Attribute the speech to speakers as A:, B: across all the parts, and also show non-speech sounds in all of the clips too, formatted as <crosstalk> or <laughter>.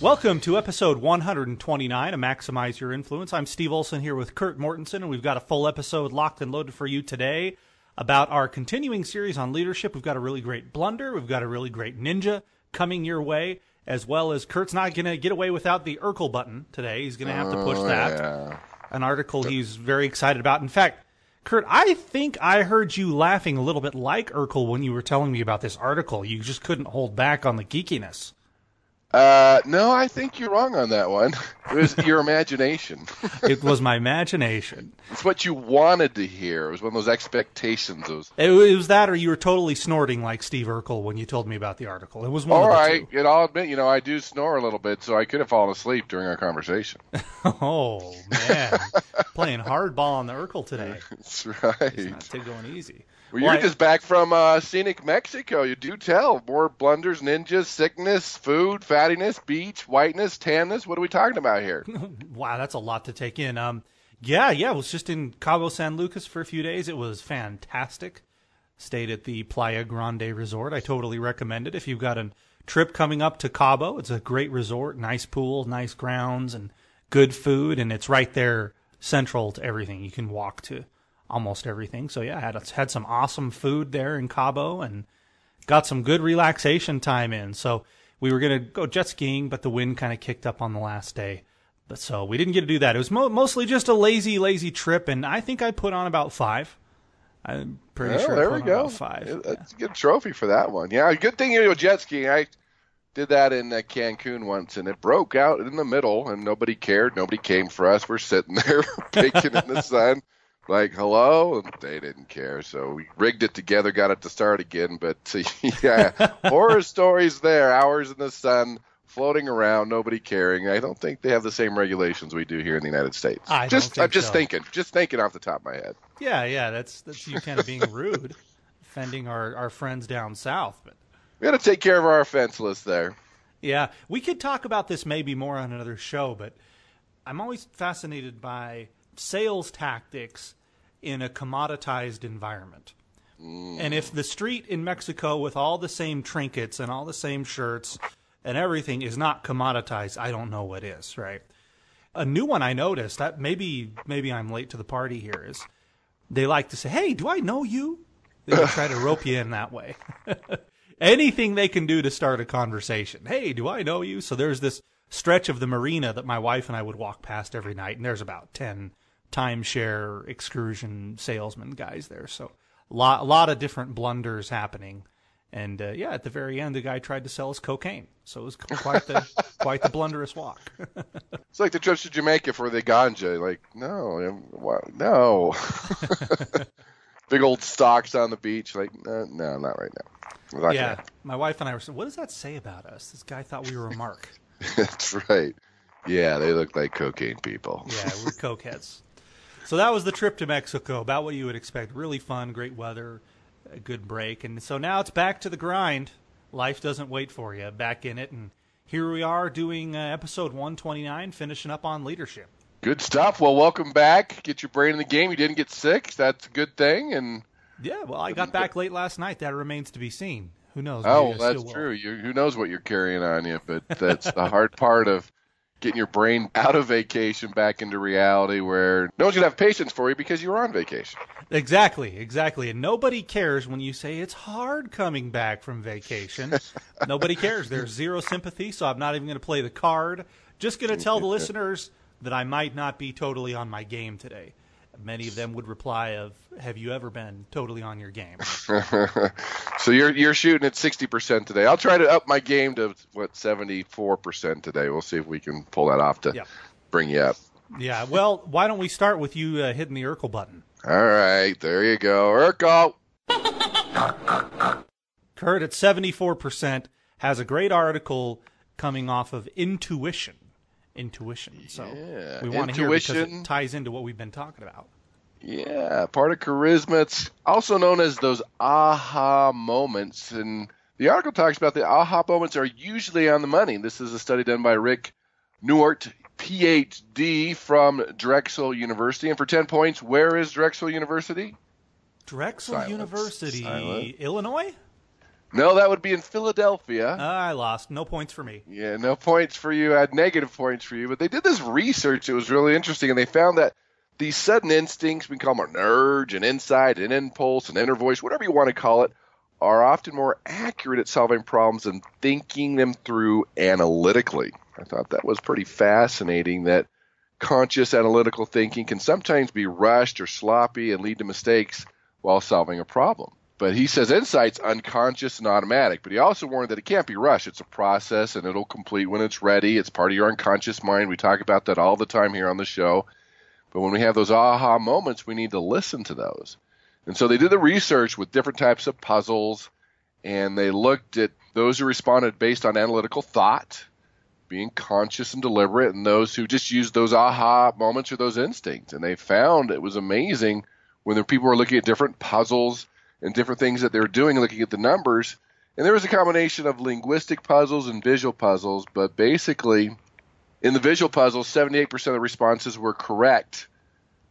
A: Welcome to episode 129 of Maximize Your Influence. I'm Steve Olson here with Kurt Mortensen, and we've got a full episode locked and loaded for you today about our continuing series on leadership. We've got a really great blunder, we've got a really great ninja coming your way, as well as Kurt's not going to get away without the Urkel button today. He's going to have to push
B: Oh,
A: that.
B: yeah.
A: An article he's very excited about. In fact, Kurt, I think I heard you laughing a little bit like Urkel when you were telling me about this article. You just couldn't hold back on the geekiness.
B: Uh, no, I think you're wrong on that one. <laughs> It was <laughs> your imagination. <laughs>
A: It was my imagination.
B: It's what you wanted to hear. It was one of those expectations. It was,
A: It, was that, or you were totally snorting like Steve Urkel when you told me about the article. It was one
B: all
A: of the
B: right, and I'll admit, you know, I do snore a little bit, so I could have fallen asleep during our conversation.
A: Oh man, playing hardball on the Urkel today.
B: That's right.
A: It's not too going easy.
B: Well, you're just back from uh, scenic Mexico. You do tell. More blunders, ninjas, sickness, food, fattiness, beach, whiteness, tanness. What are we talking about here? <laughs>
A: Wow, that's a lot to take in. Um, yeah, yeah, I was just in Cabo San Lucas for a few days. It was fantastic. Stayed at the Playa Grande Resort. I totally recommend it if you've got a trip coming up to Cabo. It's a great resort, nice pool, nice grounds, and good food, and it's right there central to everything. You can walk to almost everything. So yeah, I had had some awesome food there in Cabo and got some good relaxation time in. So we were going to go jet skiing, but the wind kind of kicked up on the last day. But so we didn't get to do that. It was mo- mostly just a lazy, lazy trip, and I think I put on about five. I'm pretty
B: Well,
A: sure I
B: there
A: put
B: we
A: on
B: go.
A: about five.
B: Yeah, That's a good trophy for that one. Yeah, good thing you go jet skiing. I did that in uh, Cancun once, and it broke out in the middle, and nobody cared. Nobody came for us. We're sitting <laughs> there baking in the sun, like hello, they didn't care. So we rigged it together, got it to start again. But <laughs> yeah, <laughs> horror stories there. Hours in the sun. Floating around, nobody caring. I don't think they have the same regulations we do here in the United States.
A: I
B: just, I'm just
A: so.
B: thinking, just thinking off the top of my head.
A: Yeah, yeah, that's that's you kind of being rude, <laughs> offending our, our friends down south. But
B: We got to take care of our offense list there.
A: Yeah, we could talk about this maybe more on another show, but I'm always fascinated by sales tactics in a commoditized environment. Mm. And if the street in Mexico with all the same trinkets and all the same shirts and everything is not commoditized, I don't know what is, right? A new one I noticed, that maybe maybe I'm late to the party here is they like to say, "Hey, do I know you?" They try to <laughs> rope you in that way. <laughs> anything they can do to start a conversation. Hey, do I know you? So there's this stretch of the marina that my wife and I would walk past every night, and there's about 10 timeshare excursion salesman guys there. So a lot, a lot of different blunders happening. And uh, yeah, at the very end, the guy tried to sell us cocaine. So it was <laughs> quite the quite the blunderous walk. <laughs>
B: It's like the trips to Jamaica for the ganja. Like, no, um, no. <laughs> Big old stocks on the beach. Like, no, no not right now. Not
A: yeah, my wife and I were saying, what does that say about us? This guy thought we were a mark.
B: That's right. Yeah, they look like cocaine people.
A: Yeah, we're cokeheads. So that was the trip to Mexico, about what you would expect. Really fun, great weather, a good break. And so now it's back to the grind. Life doesn't wait for you. Back in it. And here we are doing uh, episode 129, finishing up on leadership.
B: Good stuff. Well, welcome back. Get your brain in the game. You didn't get sick. That's a good thing. And
A: Yeah, well, I got back late last night. That remains to be seen. Who knows?
B: oh,
A: Maybe still
B: that's true. You, who knows what you're carrying on you? But that's the hard part of getting your brain out of vacation back into reality, where no one's gonna have patience for you because you were on vacation.
A: Exactly, exactly. And nobody cares when you say it's hard coming back from vacation. <laughs> nobody cares. There's zero sympathy, so I'm not even going to play the card. Just going <laughs> to tell the listeners that I might not be totally on my game today. Many of them would reply of, "Have you ever been totally on your game?" <laughs>
B: so you're you're shooting at sixty percent today. I'll try to up my game to what seventy four percent today. We'll see if we can pull that off to
A: Yeah.
B: bring you up.
A: yeah. Well, why don't we start with you uh, hitting the Urkel button?
B: All right, there you go, Urkel.
A: Kurt at 74% has a great article coming off of intuition. Intuition. So
B: Yeah,
A: we want to hear because it ties into what we've been talking about.
B: Yeah, part of charisma. It's also known as those aha moments. And the article talks about the aha moments are usually on the money. This is a study done by Rick Nuart, PhD from Drexel University. And for 10 points, where is Drexel University?
A: Drexel
B: Silence.
A: University,
B: Silent.
A: Illinois?
B: No, that would be in Philadelphia.
A: Ah, I lost. No points for me.
B: Yeah, no points for you. I had negative points for you. But they did this research. It was really interesting. And they found that these sudden instincts, we call them an urge, an insight, an impulse, an inner voice, whatever you want to call it, are often more accurate at solving problems than thinking them through analytically. I thought that was pretty fascinating that conscious analytical thinking can sometimes be rushed or sloppy and lead to mistakes while solving a problem. But he says insight's unconscious and automatic, but he also warned that it can't be rushed. It's a process and it'll complete when it's ready. It's part of your unconscious mind. We talk about that all the time here on the show. But when we have those aha moments, we need to listen to those. And so they did the research with different types of puzzles, and they looked at those who responded based on analytical thought, being conscious and deliberate, and those who just used those aha moments or those instincts. And they found it was amazing when the people were looking at different puzzles and different things that they were doing, looking at the numbers. And there was a combination of linguistic puzzles and visual puzzles, but basically, in the visual puzzles, 78% of the responses were correct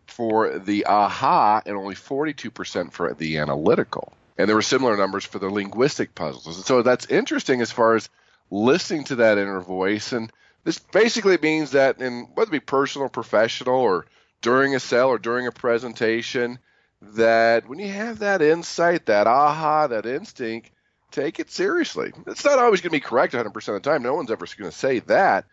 B: for the aha and only 42% for the analytical. And there were similar numbers for the linguistic puzzles. And so that's interesting as far as listening to that inner voice. And this basically means that in whether it be personal, professional, or during a sale or during a presentation, that when you have that insight, that aha, that instinct, take it seriously. It's not always going to be correct 100% of the time. No one's ever going to say that.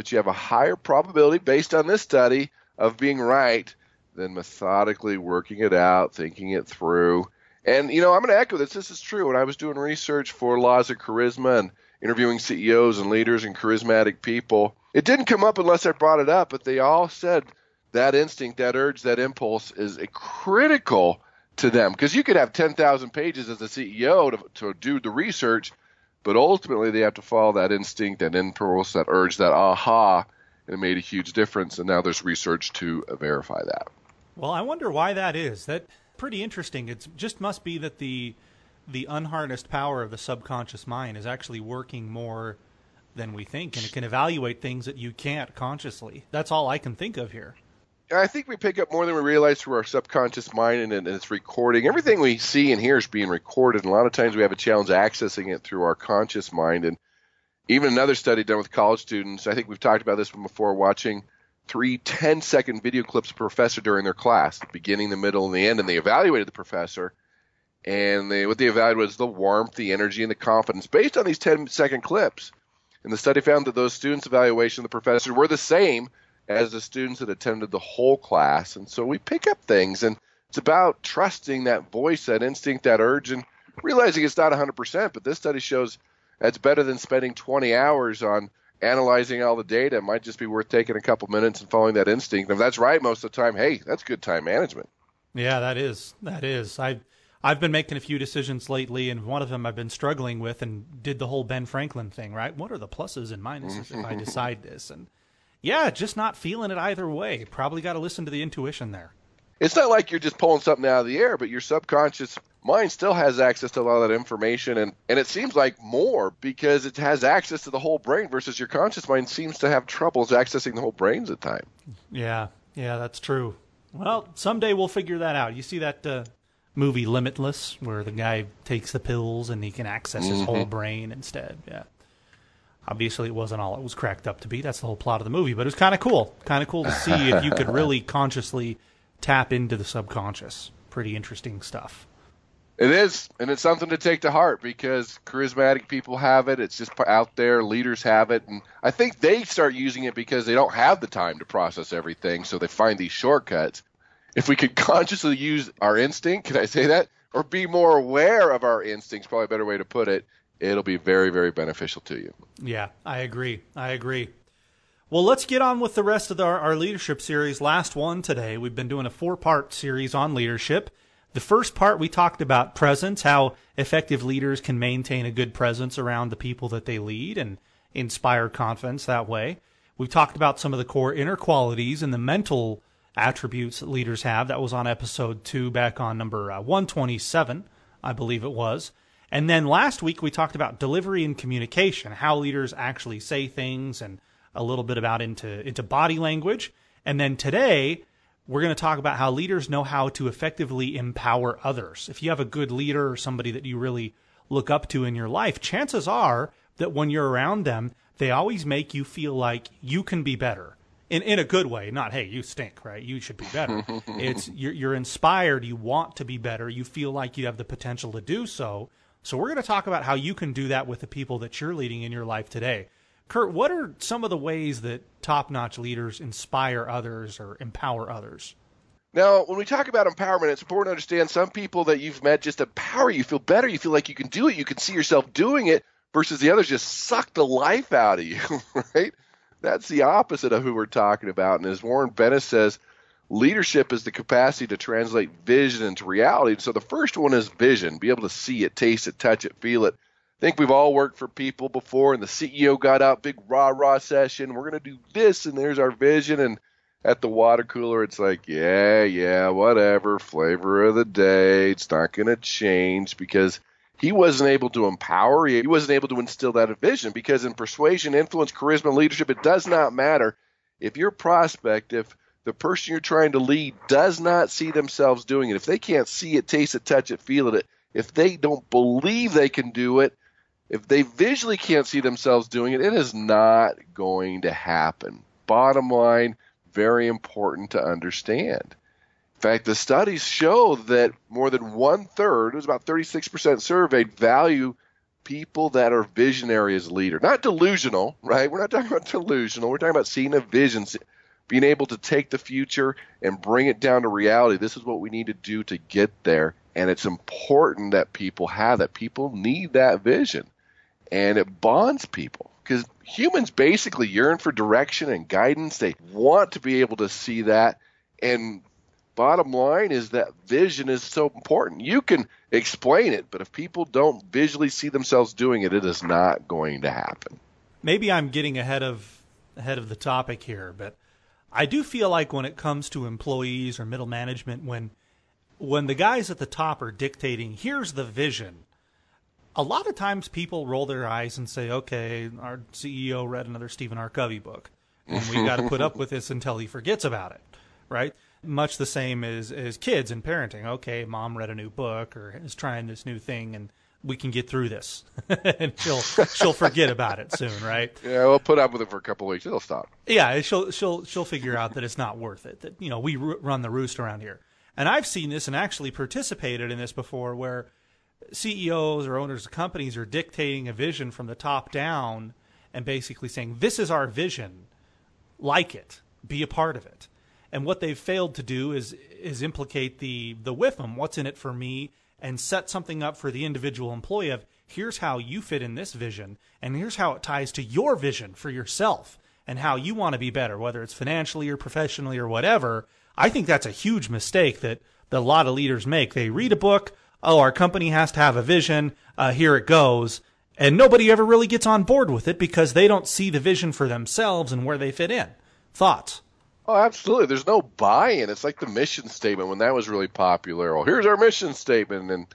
B: But you have a higher probability based on this study of being right than methodically working it out, thinking it through. And, you know, I'm going to echo this. This is true. When I was doing research for Laws of Charisma and interviewing CEOs and leaders and charismatic people, it didn't come up unless I brought it up, but they all said that instinct, that urge, that impulse is a critical to them. Because you could have 10,000 pages as a CEO to, to do the research, but ultimately they have to follow that instinct, that impulse, that urge, that aha, and it made a huge difference. And now there's research to verify that.
A: Well, I wonder why that is. That pretty interesting. It just must be that the the unharnessed power of the subconscious mind is actually working more than we think, and it can evaluate things that you can't consciously. That's all I can think of here.
B: I think we pick up more than we realize through our subconscious mind, and, and it's recording. Everything we see and hear is being recorded, and a lot of times we have a challenge accessing it through our conscious mind. And even another study done with college students, I think we've talked about this one before, watching three 10 second video clips of a professor during their class, the beginning, the middle, and the end, and they evaluated the professor. And they, what they evaluated was the warmth, the energy, and the confidence based on these 10 second clips. And the study found that those students' evaluation of the professor were the same as the students that attended the whole class. And so we pick up things, and it's about trusting that voice, that instinct, that urge, and realizing it's not 100%. But this study shows that's better than spending 20 hours on analyzing all the data. It might just be worth taking a couple minutes and following that instinct. If that's right most of the time, hey, that's good time management.
A: Yeah, that is. That is. I I've been making a few decisions lately, and one of them I've been struggling with, and did the whole Ben Franklin thing. Right? What are the pluses and minuses if I mm-hmm. decide this? And yeah, just not feeling it either way. Probably got to listen to the intuition there.
B: It's not like you're just pulling something out of the air, but your subconscious mind still has access to a lot of that information, and and it seems like more because it has access to the whole brain versus your conscious mind seems to have troubles accessing the whole brains at times.
A: Yeah, yeah, that's true. Well, someday we'll figure that out. You see that uh, movie Limitless, where the guy takes the pills and he can access his whole brain instead. Yeah. Obviously, it wasn't all it was cracked up to be. That's the whole plot of the movie, but it was kind of cool. Kind of cool to see if you could <laughs> really consciously tap into the subconscious. Pretty interesting stuff.
B: It is, and it's something to take to heart because charismatic people have it. It's just out there. Leaders have it, and I think they start using it because they don't have the time to process everything, so they find these shortcuts. If we could <laughs> consciously use our instinct, can I say that, or be more aware of our instincts, probably a better way to put it, it'll be very, very beneficial to you.
A: Yeah, I agree. I agree. Well, let's get on with the rest of our, leadership series. Last one today. We've been doing a four part series on leadership. The first part we talked about presence, how effective leaders can maintain a good presence around the people that they lead and inspire confidence that way. We've talked about some of the core inner qualities and the mental attributes that leaders have. That was on episode two, back on number uh, 127, I believe it was. And then last week we talked about delivery and communication, how leaders actually say things, and a little bit about into into body language. And then today we're going to talk about how leaders know how to effectively empower others. If you have a good leader or somebody that you really look up to in your life, chances are that when you're around them, they always make you feel like you can be better in in a good way. Not hey, you stink, right? You should be better. <laughs> it's you're, you're inspired. You want to be better. You feel like you have the potential to do so. So we're going to talk about how you can do that with the people that you're leading in your life today. Kurt, what are some of the ways that top-notch leaders inspire others or empower others?
B: Now, when we talk about empowerment, it's important to understand some people that you've met just empower you, You feel better, you feel like you can do it, you can see yourself doing it, versus the others just suck the life out of you, <laughs> right? That's the opposite of who we're talking about. And as Warren Bennis says, leadership is the capacity to translate vision into reality. So the first one is vision, be able to see it, taste it, touch it, feel it. I think we've all worked for people before, and the CEO got out, big rah rah session. We're going to do this, and there's our vision. And at the water cooler, it's like, yeah, yeah, whatever, flavor of the day. It's not going to change because he wasn't able to empower, he wasn't able to instill that vision because in persuasion, influence, charisma, leadership, it does not matter if your prospect, if the person you're trying to lead does not see themselves doing it, if they can't see it, taste it, touch it, feel it, if they don't believe they can do it, if they visually can't see themselves doing it, it is not going to happen. Bottom line, very important to understand. In fact, the studies show that more than one third, it was about 36% surveyed, value people that are visionary as leader. Not delusional, right? We're not talking about delusional. We're talking about seeing a vision, being able to take the future and bring it down to reality. This is what we need to do to get there. And it's important that people have that. People need that vision. And it bonds people because humans basically yearn for direction and guidance. They want to be able to see that. And bottom line is that vision is so important. You can explain it, but if people don't visually see themselves doing it, it is not going to happen.
A: Maybe I'm getting ahead of ahead of the topic here, but I do feel like when it comes to employees or middle management when when the guys at the top are dictating, here's the vision. A lot of times people roll their eyes and say, "Okay, our CEO read another Stephen R. Covey book, and we've got to put up with this until he forgets about it." Right? much the same as as kids and parenting. Okay, mom read a new book or is trying this new thing, and we can get through this, <laughs> and she'll she'll forget about it soon, right? <laughs>
B: Yeah, we'll put up with it for a couple of weeks. It'll stop.
A: Yeah, she'll she'll she'll figure out that it's not worth it. That you know we run the roost around here, and I've seen this and actually participated in this before, where CEOs or owners of companies are dictating a vision from the top down and basically saying, "This is our vision, like it, be a part of it." And what they've failed to do is is implicate the the WIFM, what's in it for me, and set something up for the individual employee of here's how you fit in this vision, and here's how it ties to your vision for yourself and how you want to be better, whether it's financially or professionally or whatever. I think that's a huge mistake that, that a lot of leaders make. They read a book, oh, our company has to have a vision, uh, here it goes. And nobody ever really gets on board with it because they don't see the vision for themselves and where they fit in. Thoughts?
B: Oh, absolutely. There's no buy-in. It's like the mission statement when that was really popular. Well, here's our mission statement, and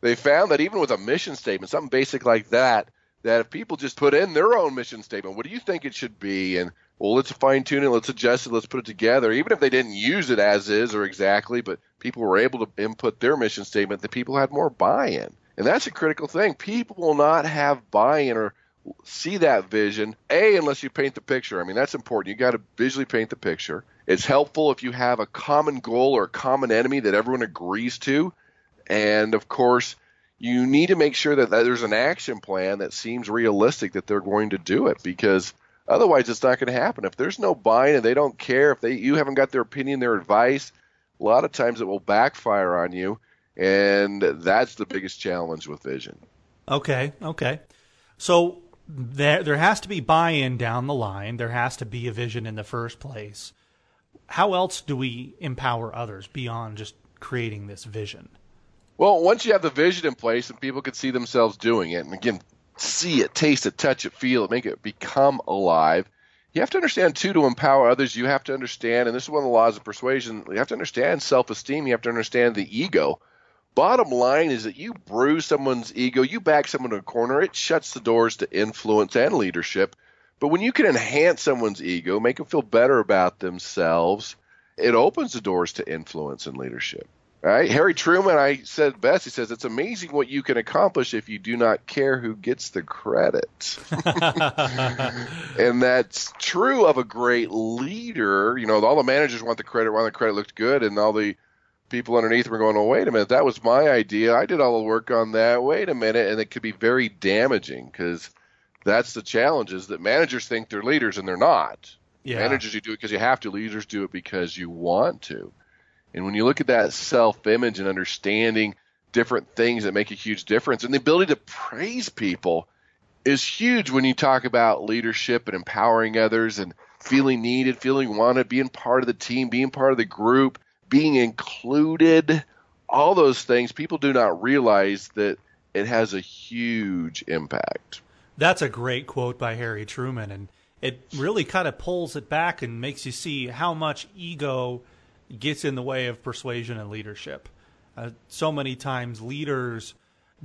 B: they found that even with a mission statement, something basic like that, that if people just put in their own mission statement, what do you think it should be? And well, let's fine tune it, let's adjust it, let's put it together. Even if they didn't use it as is or exactly, but people were able to input their mission statement, the people had more buy-in. And that's a critical thing. People will not have buy-in or see that vision. A, unless you paint the picture. I mean, that's important. You got to visually paint the picture. It's helpful if you have a common goal or a common enemy that everyone agrees to. And of course, you need to make sure that, that there's an action plan that seems realistic that they're going to do it because otherwise it's not going to happen. If there's no buy-in and they don't care, if they you haven't got their opinion, their advice, a lot of times it will backfire on you. And that's the biggest challenge with vision.
A: Okay, okay. So there there has to be buy-in down the line. There has to be a vision in the first place. How else do we empower others beyond just creating this vision?
B: Well, once you have the vision in place and people can see themselves doing it, and again, see it, taste it, touch it, feel it, make it become alive, you have to understand too to empower others. You have to understand, and this is one of the laws of persuasion. You have to understand self-esteem. You have to understand the ego. Bottom line is that you bruise someone's ego, you back someone to a corner, it shuts the doors to influence and leadership. But when you can enhance someone's ego, make them feel better about themselves, it opens the doors to influence and leadership. Right? Harry Truman, I said best. He says it's amazing what you can accomplish if you do not care who gets the credit. <laughs> and that's true of a great leader. You know, all the managers want the credit, want the credit looked good, and all the people underneath were going, "Oh, wait a minute, that was my idea. I did all the work on that. Wait a minute," and it could be very damaging because that's the challenge: is that managers think they're leaders and they're not. Yeah. Managers, you do it because you have to. Leaders do it because you want to. And when you look at that self image and understanding different things that make a huge difference, and the ability to praise people is huge when you talk about leadership and empowering others and feeling needed, feeling wanted, being part of the team, being part of the group, being included. All those things, people do not realize that it has a huge impact.
A: That's a great quote by Harry Truman. And it really kind of pulls it back and makes you see how much ego gets in the way of persuasion and leadership. Uh, so many times leaders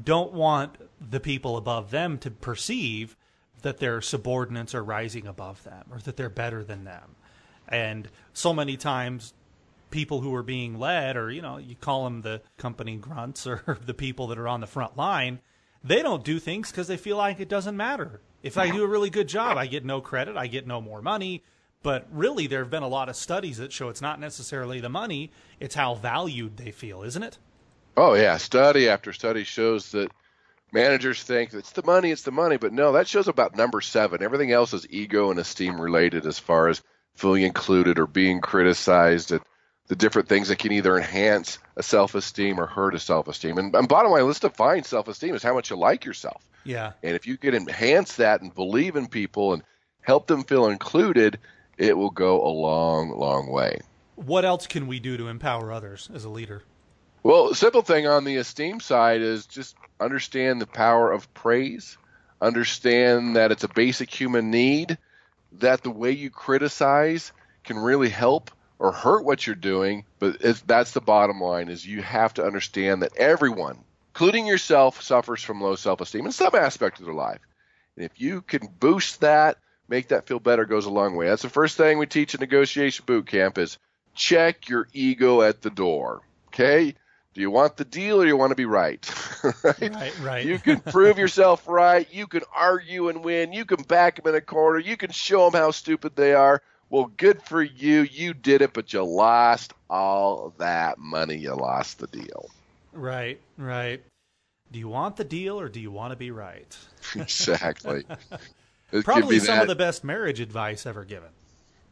A: don't want the people above them to perceive that their subordinates are rising above them or that they're better than them. And so many times people who are being led or you know you call them the company grunts or <laughs> the people that are on the front line they don't do things because they feel like it doesn't matter if i do a really good job i get no credit i get no more money but really, there have been a lot of studies that show it's not necessarily the money, it's how valued they feel, isn't it?
B: Oh, yeah. Study after study shows that managers think it's the money, it's the money. But no, that shows about number seven. Everything else is ego and esteem related as far as feeling included or being criticized and the different things that can either enhance a self esteem or hurt a self esteem. And, and bottom line, let's define self esteem as how much you like yourself.
A: Yeah.
B: And if you can enhance that and believe in people and help them feel included, it will go a long, long way.
A: What else can we do to empower others as a leader?
B: Well, simple thing on the esteem side is just understand the power of praise, understand that it's a basic human need, that the way you criticize can really help or hurt what you're doing, but that's the bottom line is you have to understand that everyone, including yourself, suffers from low self-esteem in some aspect of their life. And if you can boost that make that feel better goes a long way. That's the first thing we teach in negotiation boot camp is check your ego at the door. Okay? Do you want the deal or you want to be right? <laughs>
A: right? Right, right.
B: You can prove yourself right. You can argue and win. You can back them in a corner. You can show them how stupid they are. Well, good for you. You did it, but you lost all that money. You lost the deal.
A: Right, right. Do you want the deal or do you want to be right? <laughs> <laughs>
B: exactly.
A: It Probably some that. of the best marriage advice ever given.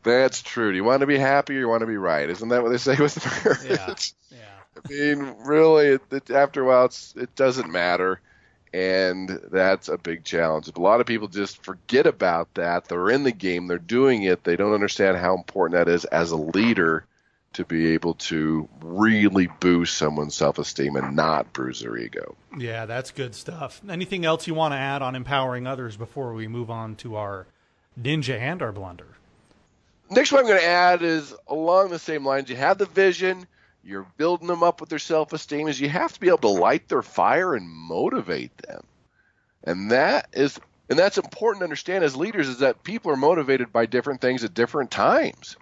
B: That's true. Do you want to be happy or you want to be right? Isn't that what they say with
A: marriage? Yeah. yeah.
B: I mean, really, it, it, after a while, it doesn't matter, and that's a big challenge. A lot of people just forget about that. They're in the game, they're doing it. They don't understand how important that is as a leader to be able to really boost someone's self esteem and not bruise their ego.
A: Yeah, that's good stuff. Anything else you want to add on empowering others before we move on to our ninja and our blunder?
B: Next one I'm going to add is along the same lines. You have the vision, you're building them up with their self esteem, is you have to be able to light their fire and motivate them. And that is and that's important to understand as leaders is that people are motivated by different things at different times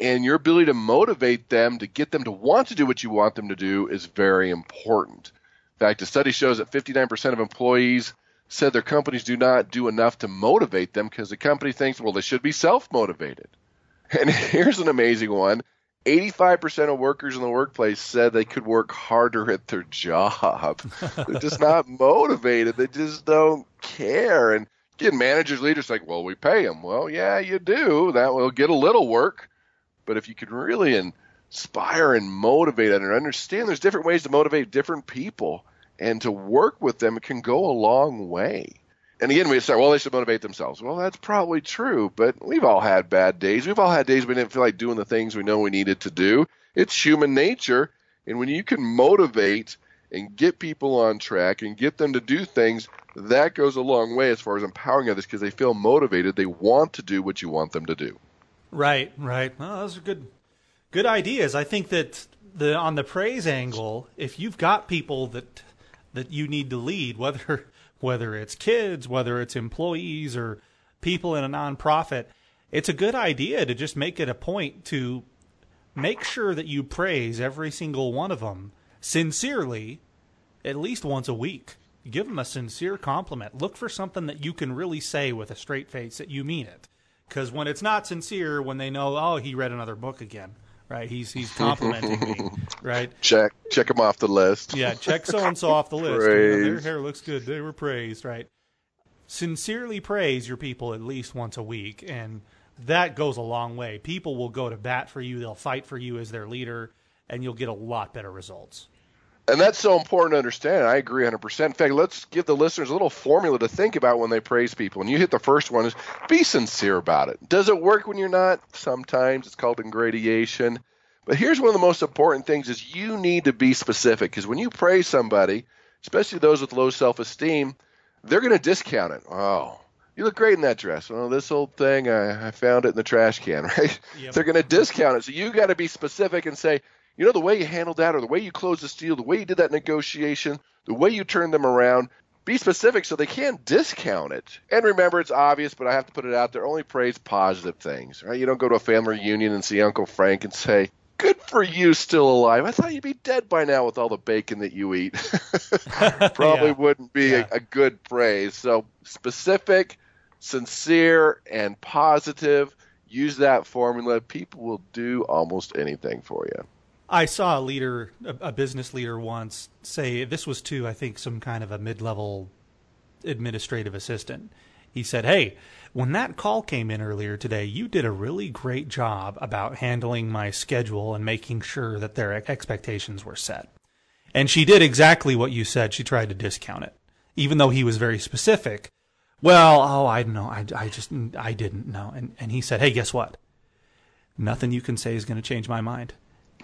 B: and your ability to motivate them to get them to want to do what you want them to do is very important. In fact, a study shows that 59% of employees said their companies do not do enough to motivate them because the company thinks, well, they should be self motivated. And <laughs> here's an amazing one 85% of workers in the workplace said they could work harder at their job. They're just not <laughs> motivated, they just don't care. And again, managers, leaders like, well, we pay them. Well, yeah, you do. That will get a little work but if you could really inspire and motivate and understand there's different ways to motivate different people and to work with them, it can go a long way. And again, we start, well, they should motivate themselves. Well, that's probably true, but we've all had bad days. We've all had days we didn't feel like doing the things we know we needed to do. It's human nature. And when you can motivate and get people on track and get them to do things, that goes a long way as far as empowering others because they feel motivated. They want to do what you want them to do.
A: Right, right. Well, those are good, good ideas. I think that the on the praise angle, if you've got people that that you need to lead, whether whether it's kids, whether it's employees or people in a nonprofit, it's a good idea to just make it a point to make sure that you praise every single one of them sincerely at least once a week. Give them a sincere compliment. Look for something that you can really say with a straight face that you mean it. Because when it's not sincere, when they know, oh, he read another book again, right? He's he's <laughs> complimenting me, right?
B: Check check them off the list.
A: Yeah, check so and so off the list. You know, their hair looks good. They were praised, right? Sincerely praise your people at least once a week, and that goes a long way. People will go to bat for you. They'll fight for you as their leader, and you'll get a lot better results.
B: And that's so important to understand. I agree 100%. In fact, let's give the listeners a little formula to think about when they praise people. And you hit the first one is be sincere about it. Does it work when you're not? Sometimes it's called ingratiation. But here's one of the most important things is you need to be specific because when you praise somebody, especially those with low self-esteem, they're going to discount it. Oh, you look great in that dress. Oh, this old thing, I, I found it in the trash can, <laughs> right? Yep. They're going to discount it. So you got to be specific and say, you know, the way you handled that, or the way you closed the deal, the way you did that negotiation, the way you turned them around, be specific so they can't discount it. And remember, it's obvious, but I have to put it out there. Only praise positive things, right? You don't go to a family reunion and see Uncle Frank and say, "Good for you, still alive." I thought you'd be dead by now with all the bacon that you eat. <laughs> <laughs> Probably yeah. wouldn't be yeah. a, a good praise. So specific, sincere, and positive. Use that formula. People will do almost anything for you.
A: I saw a leader, a, a, business leader once say this was to, I think, some kind of a mid-level administrative assistant. He said, "Hey, when that call came in earlier today, you did a really great job about handling my schedule and making sure that their expectations were set." And she did exactly what you said. She tried to discount it, even though he was very specific. Well, oh, I don't know, I, I just, I didn't know. And and he said, "Hey, guess what? Nothing you can say is going to change my mind."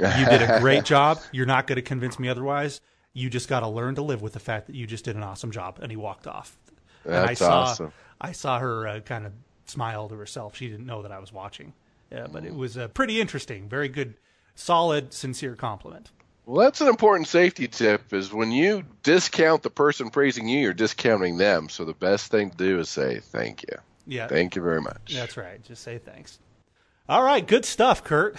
A: You did a great <laughs> job. You're not going to convince me otherwise. You just got to learn to live with the fact that you just did an awesome job. And he walked off.
B: That's and I saw, awesome.
A: I saw her uh, kind of smile to herself. She didn't know that I was watching. Yeah, but it was uh, pretty interesting. Very good, solid, sincere compliment.
B: Well, that's an important safety tip is when you discount the person praising you, you're discounting them. So the best thing to do is say thank you.
A: Yeah.
B: Thank you very much.
A: That's right. Just say thanks. All right, good stuff, Kurt.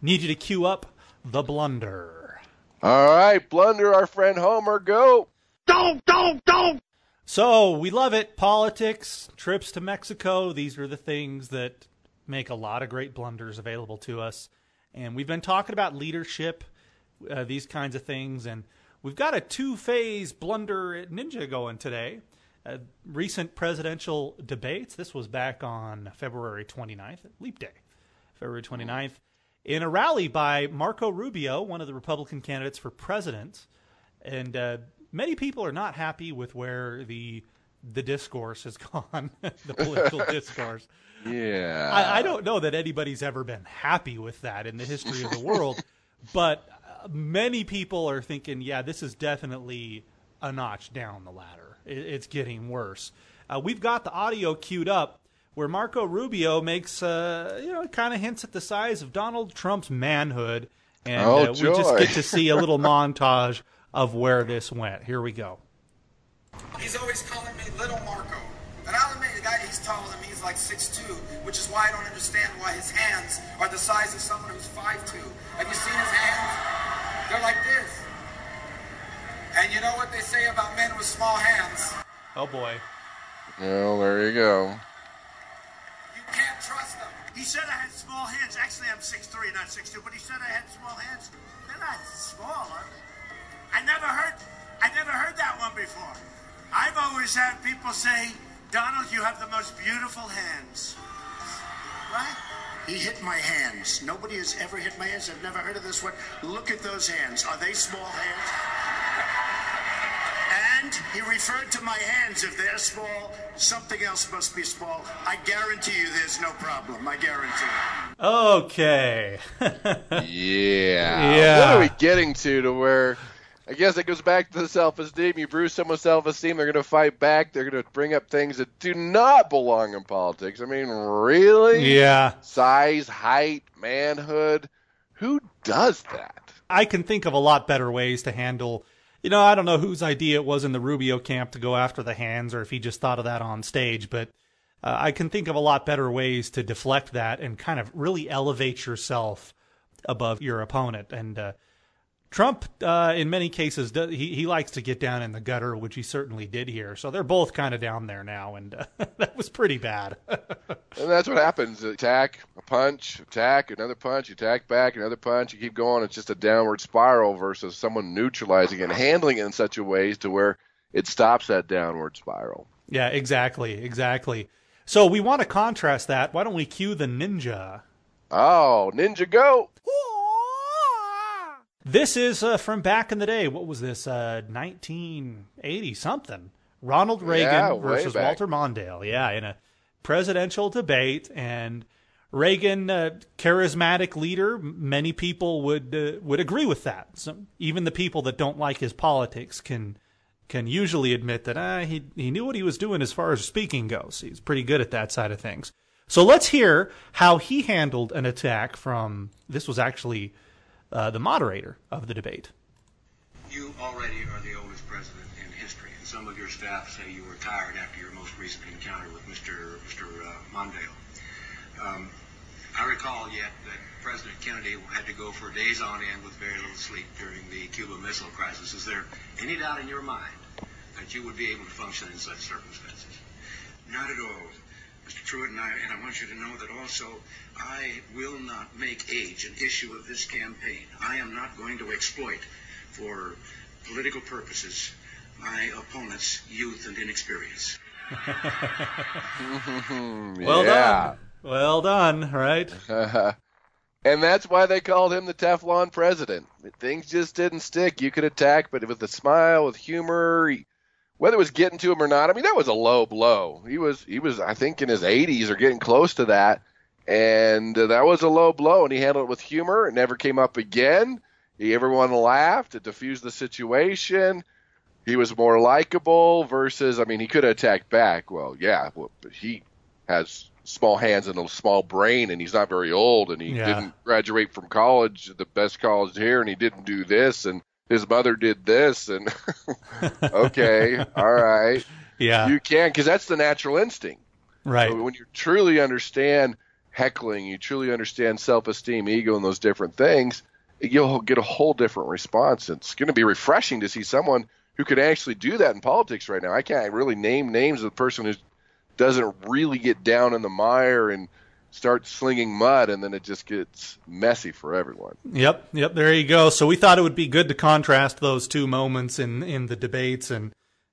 A: Need you to cue up the blunder.
B: All right, blunder, our friend Homer, go.
C: Don't, don't, don't.
A: So we love it. Politics, trips to Mexico. These are the things that make a lot of great blunders available to us. And we've been talking about leadership, uh, these kinds of things. And we've got a two phase blunder ninja going today. Uh, recent presidential debates. This was back on February 29th, Leap Day, February 29th in a rally by Marco Rubio, one of the Republican candidates for president. And uh, many people are not happy with where the the discourse has <laughs> gone, the political <laughs> discourse.
B: Yeah,
A: I, I, don't know that anybody's ever been happy with that in the history of the world, <laughs> but uh, many people are thinking, yeah, this is definitely a notch down the ladder. It, it's getting worse. Uh, we've got the audio queued up where Marco Rubio makes, uh, you know, kind of hints at the size of Donald Trump's manhood, and
B: oh,
A: uh, we just get to see a little <laughs> montage of where this went. Here we go.
D: He's always calling me Little Marco, and I'll admit, the guy he's taller than me is like 6'2", which is why I don't understand why his hands are the size of someone who's 5'2". Have you seen his hands? They're like this. And you know what they say about men with small hands?
A: Oh boy.
B: Well, there you go
D: can't trust them. He said I had small hands. Actually, I'm 6'3", not 6'2", but he said I had small hands. They're not small, are they? I never heard, I never heard that one before. I've always had people say, Donald, you have the most beautiful hands. Right? He hit my hands. Nobody has ever hit my hands. I've never heard of this one. Look at those hands. Are they small hands? And he referred to my hands. If they're small, something else must be small. I guarantee you there's no problem. I guarantee.
A: Okay. <laughs>
B: yeah. Yeah. What are we getting to to where I guess it goes back to the self-esteem. You bruise someone's self-esteem, they're going to fight back. They're going to bring up things that do not belong in politics. I mean, really?
A: Yeah.
B: Size, height, manhood. Who does that?
A: I can think of a lot better ways to handle. You know, I don't know whose idea it was in the Rubio camp to go after the hands, or if he just thought of that on stage. But uh, I can think of a lot better ways to deflect that and kind of really elevate yourself above your opponent. And uh, Trump, uh, in many cases, does, he he likes to get down in the gutter, which he certainly did here. So they're both kind of down there now, and uh, <laughs> that was pretty bad. <laughs>
B: and that's what happens: attack, a punch, attack, another punch, attack back, another punch. You keep going. It's just a downward spiral versus someone neutralizing it and handling it in such a way to where it stops that downward spiral.
A: Yeah, exactly, exactly. So we want to contrast that. Why don't we cue the ninja?
B: Oh, ninja go!
A: This is uh, from back in the day. What was this? Uh, 1980 something. Ronald Reagan
B: Yeah,
A: versus. Walter Mondale. Yeah, in a presidential debate, and Reagan, uh, charismatic leader. Many people would uh, would agree with that. So even the people that don't like his politics can can usually admit that uh, he he knew what he was doing as far as speaking goes. He's pretty good at that side of things. So let's hear how he handled an attack from. This was actually uh, the moderator of the debate.
E: You already are the oldest president in history, and some of your staff say you were tired after your most recent encounter with Mr. Mr. Uh, Mondale. Um, I recall yet that President Kennedy had to go for days on end with very little sleep during the Cuba Missile Crisis. Is there any doubt in your mind that you would be able to function in such circumstances? Not at all. Mr. Trewhitt, and I, and I want you to know that also I will not make age an issue of this campaign. I am not going to exploit for political purposes my opponent's youth and inexperience. <laughs>
A: Well
B: yeah.
A: done. Well done, right? <laughs>
B: and that's why they called him the Teflon president. Things just didn't stick. You could attack, but with a smile, with humor, he- whether it was getting to him or not. I mean, that was a low blow. He was, he was, I think, in his 80s or getting close to that, and uh, that was a low blow. And he handled it with humor. It never came up again. He, everyone laughed. It diffused the situation. He was more likable versus, I mean, he could have attacked back. Well, yeah, well, but he has small hands and a small brain, and he's not very old, and he
A: Yeah.
B: didn't graduate from college, the best college here, and he didn't do this, and his mother did this, and <laughs> okay, all right,
A: Yeah,
B: you can because that's the natural instinct.
A: right.
B: When you truly understand heckling, you truly understand self-esteem, ego, and those different things, you'll get a whole different response. It's going to be refreshing to see someone who could actually do that in politics right now. I can't really name names of the person who doesn't really get down in the mire and start slinging mud, and then it just gets messy for everyone.
A: Yep, yep. There you go. So we thought it would be good to contrast those two moments in in the debates and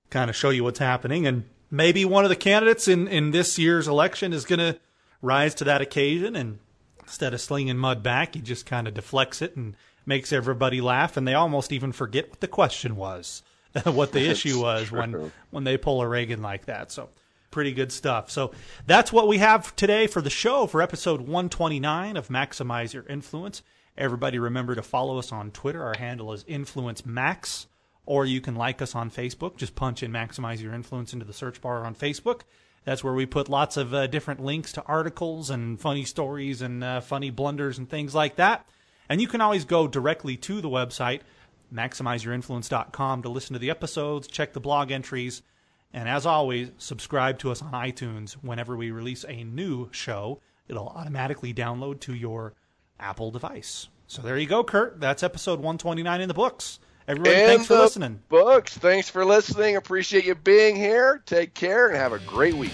A: kind of show you what's happening. And maybe one of the candidates in in this year's election is going to rise to that occasion, and instead of slinging mud back, he just kind of deflects it and makes everybody laugh, and they almost even forget what the question was, <laughs> what the issue was when when they pull a Reagan like that. So pretty good stuff. So that's what we have today for the show for episode 129 of Maximize Your Influence. Everybody remember to follow us on Twitter. Our handle is Influence Max, or you can like us on Facebook. Just punch in Maximize Your Influence into the search bar on Facebook. That's where we put lots of uh, different links to articles and funny stories and uh, funny blunders and things like that. And you can always go directly to the website, maximizeyourinfluence.com, to listen to the episodes, check the blog entries, and as always, subscribe to us on iTunes whenever we release a new show. It'll automatically download to your Apple device. So there you go, Kurt. That's episode 129 in the books. Everyone,
B: And
A: thanks for listening.
B: Books, thanks for listening. Appreciate you being here. Take care and have a great week.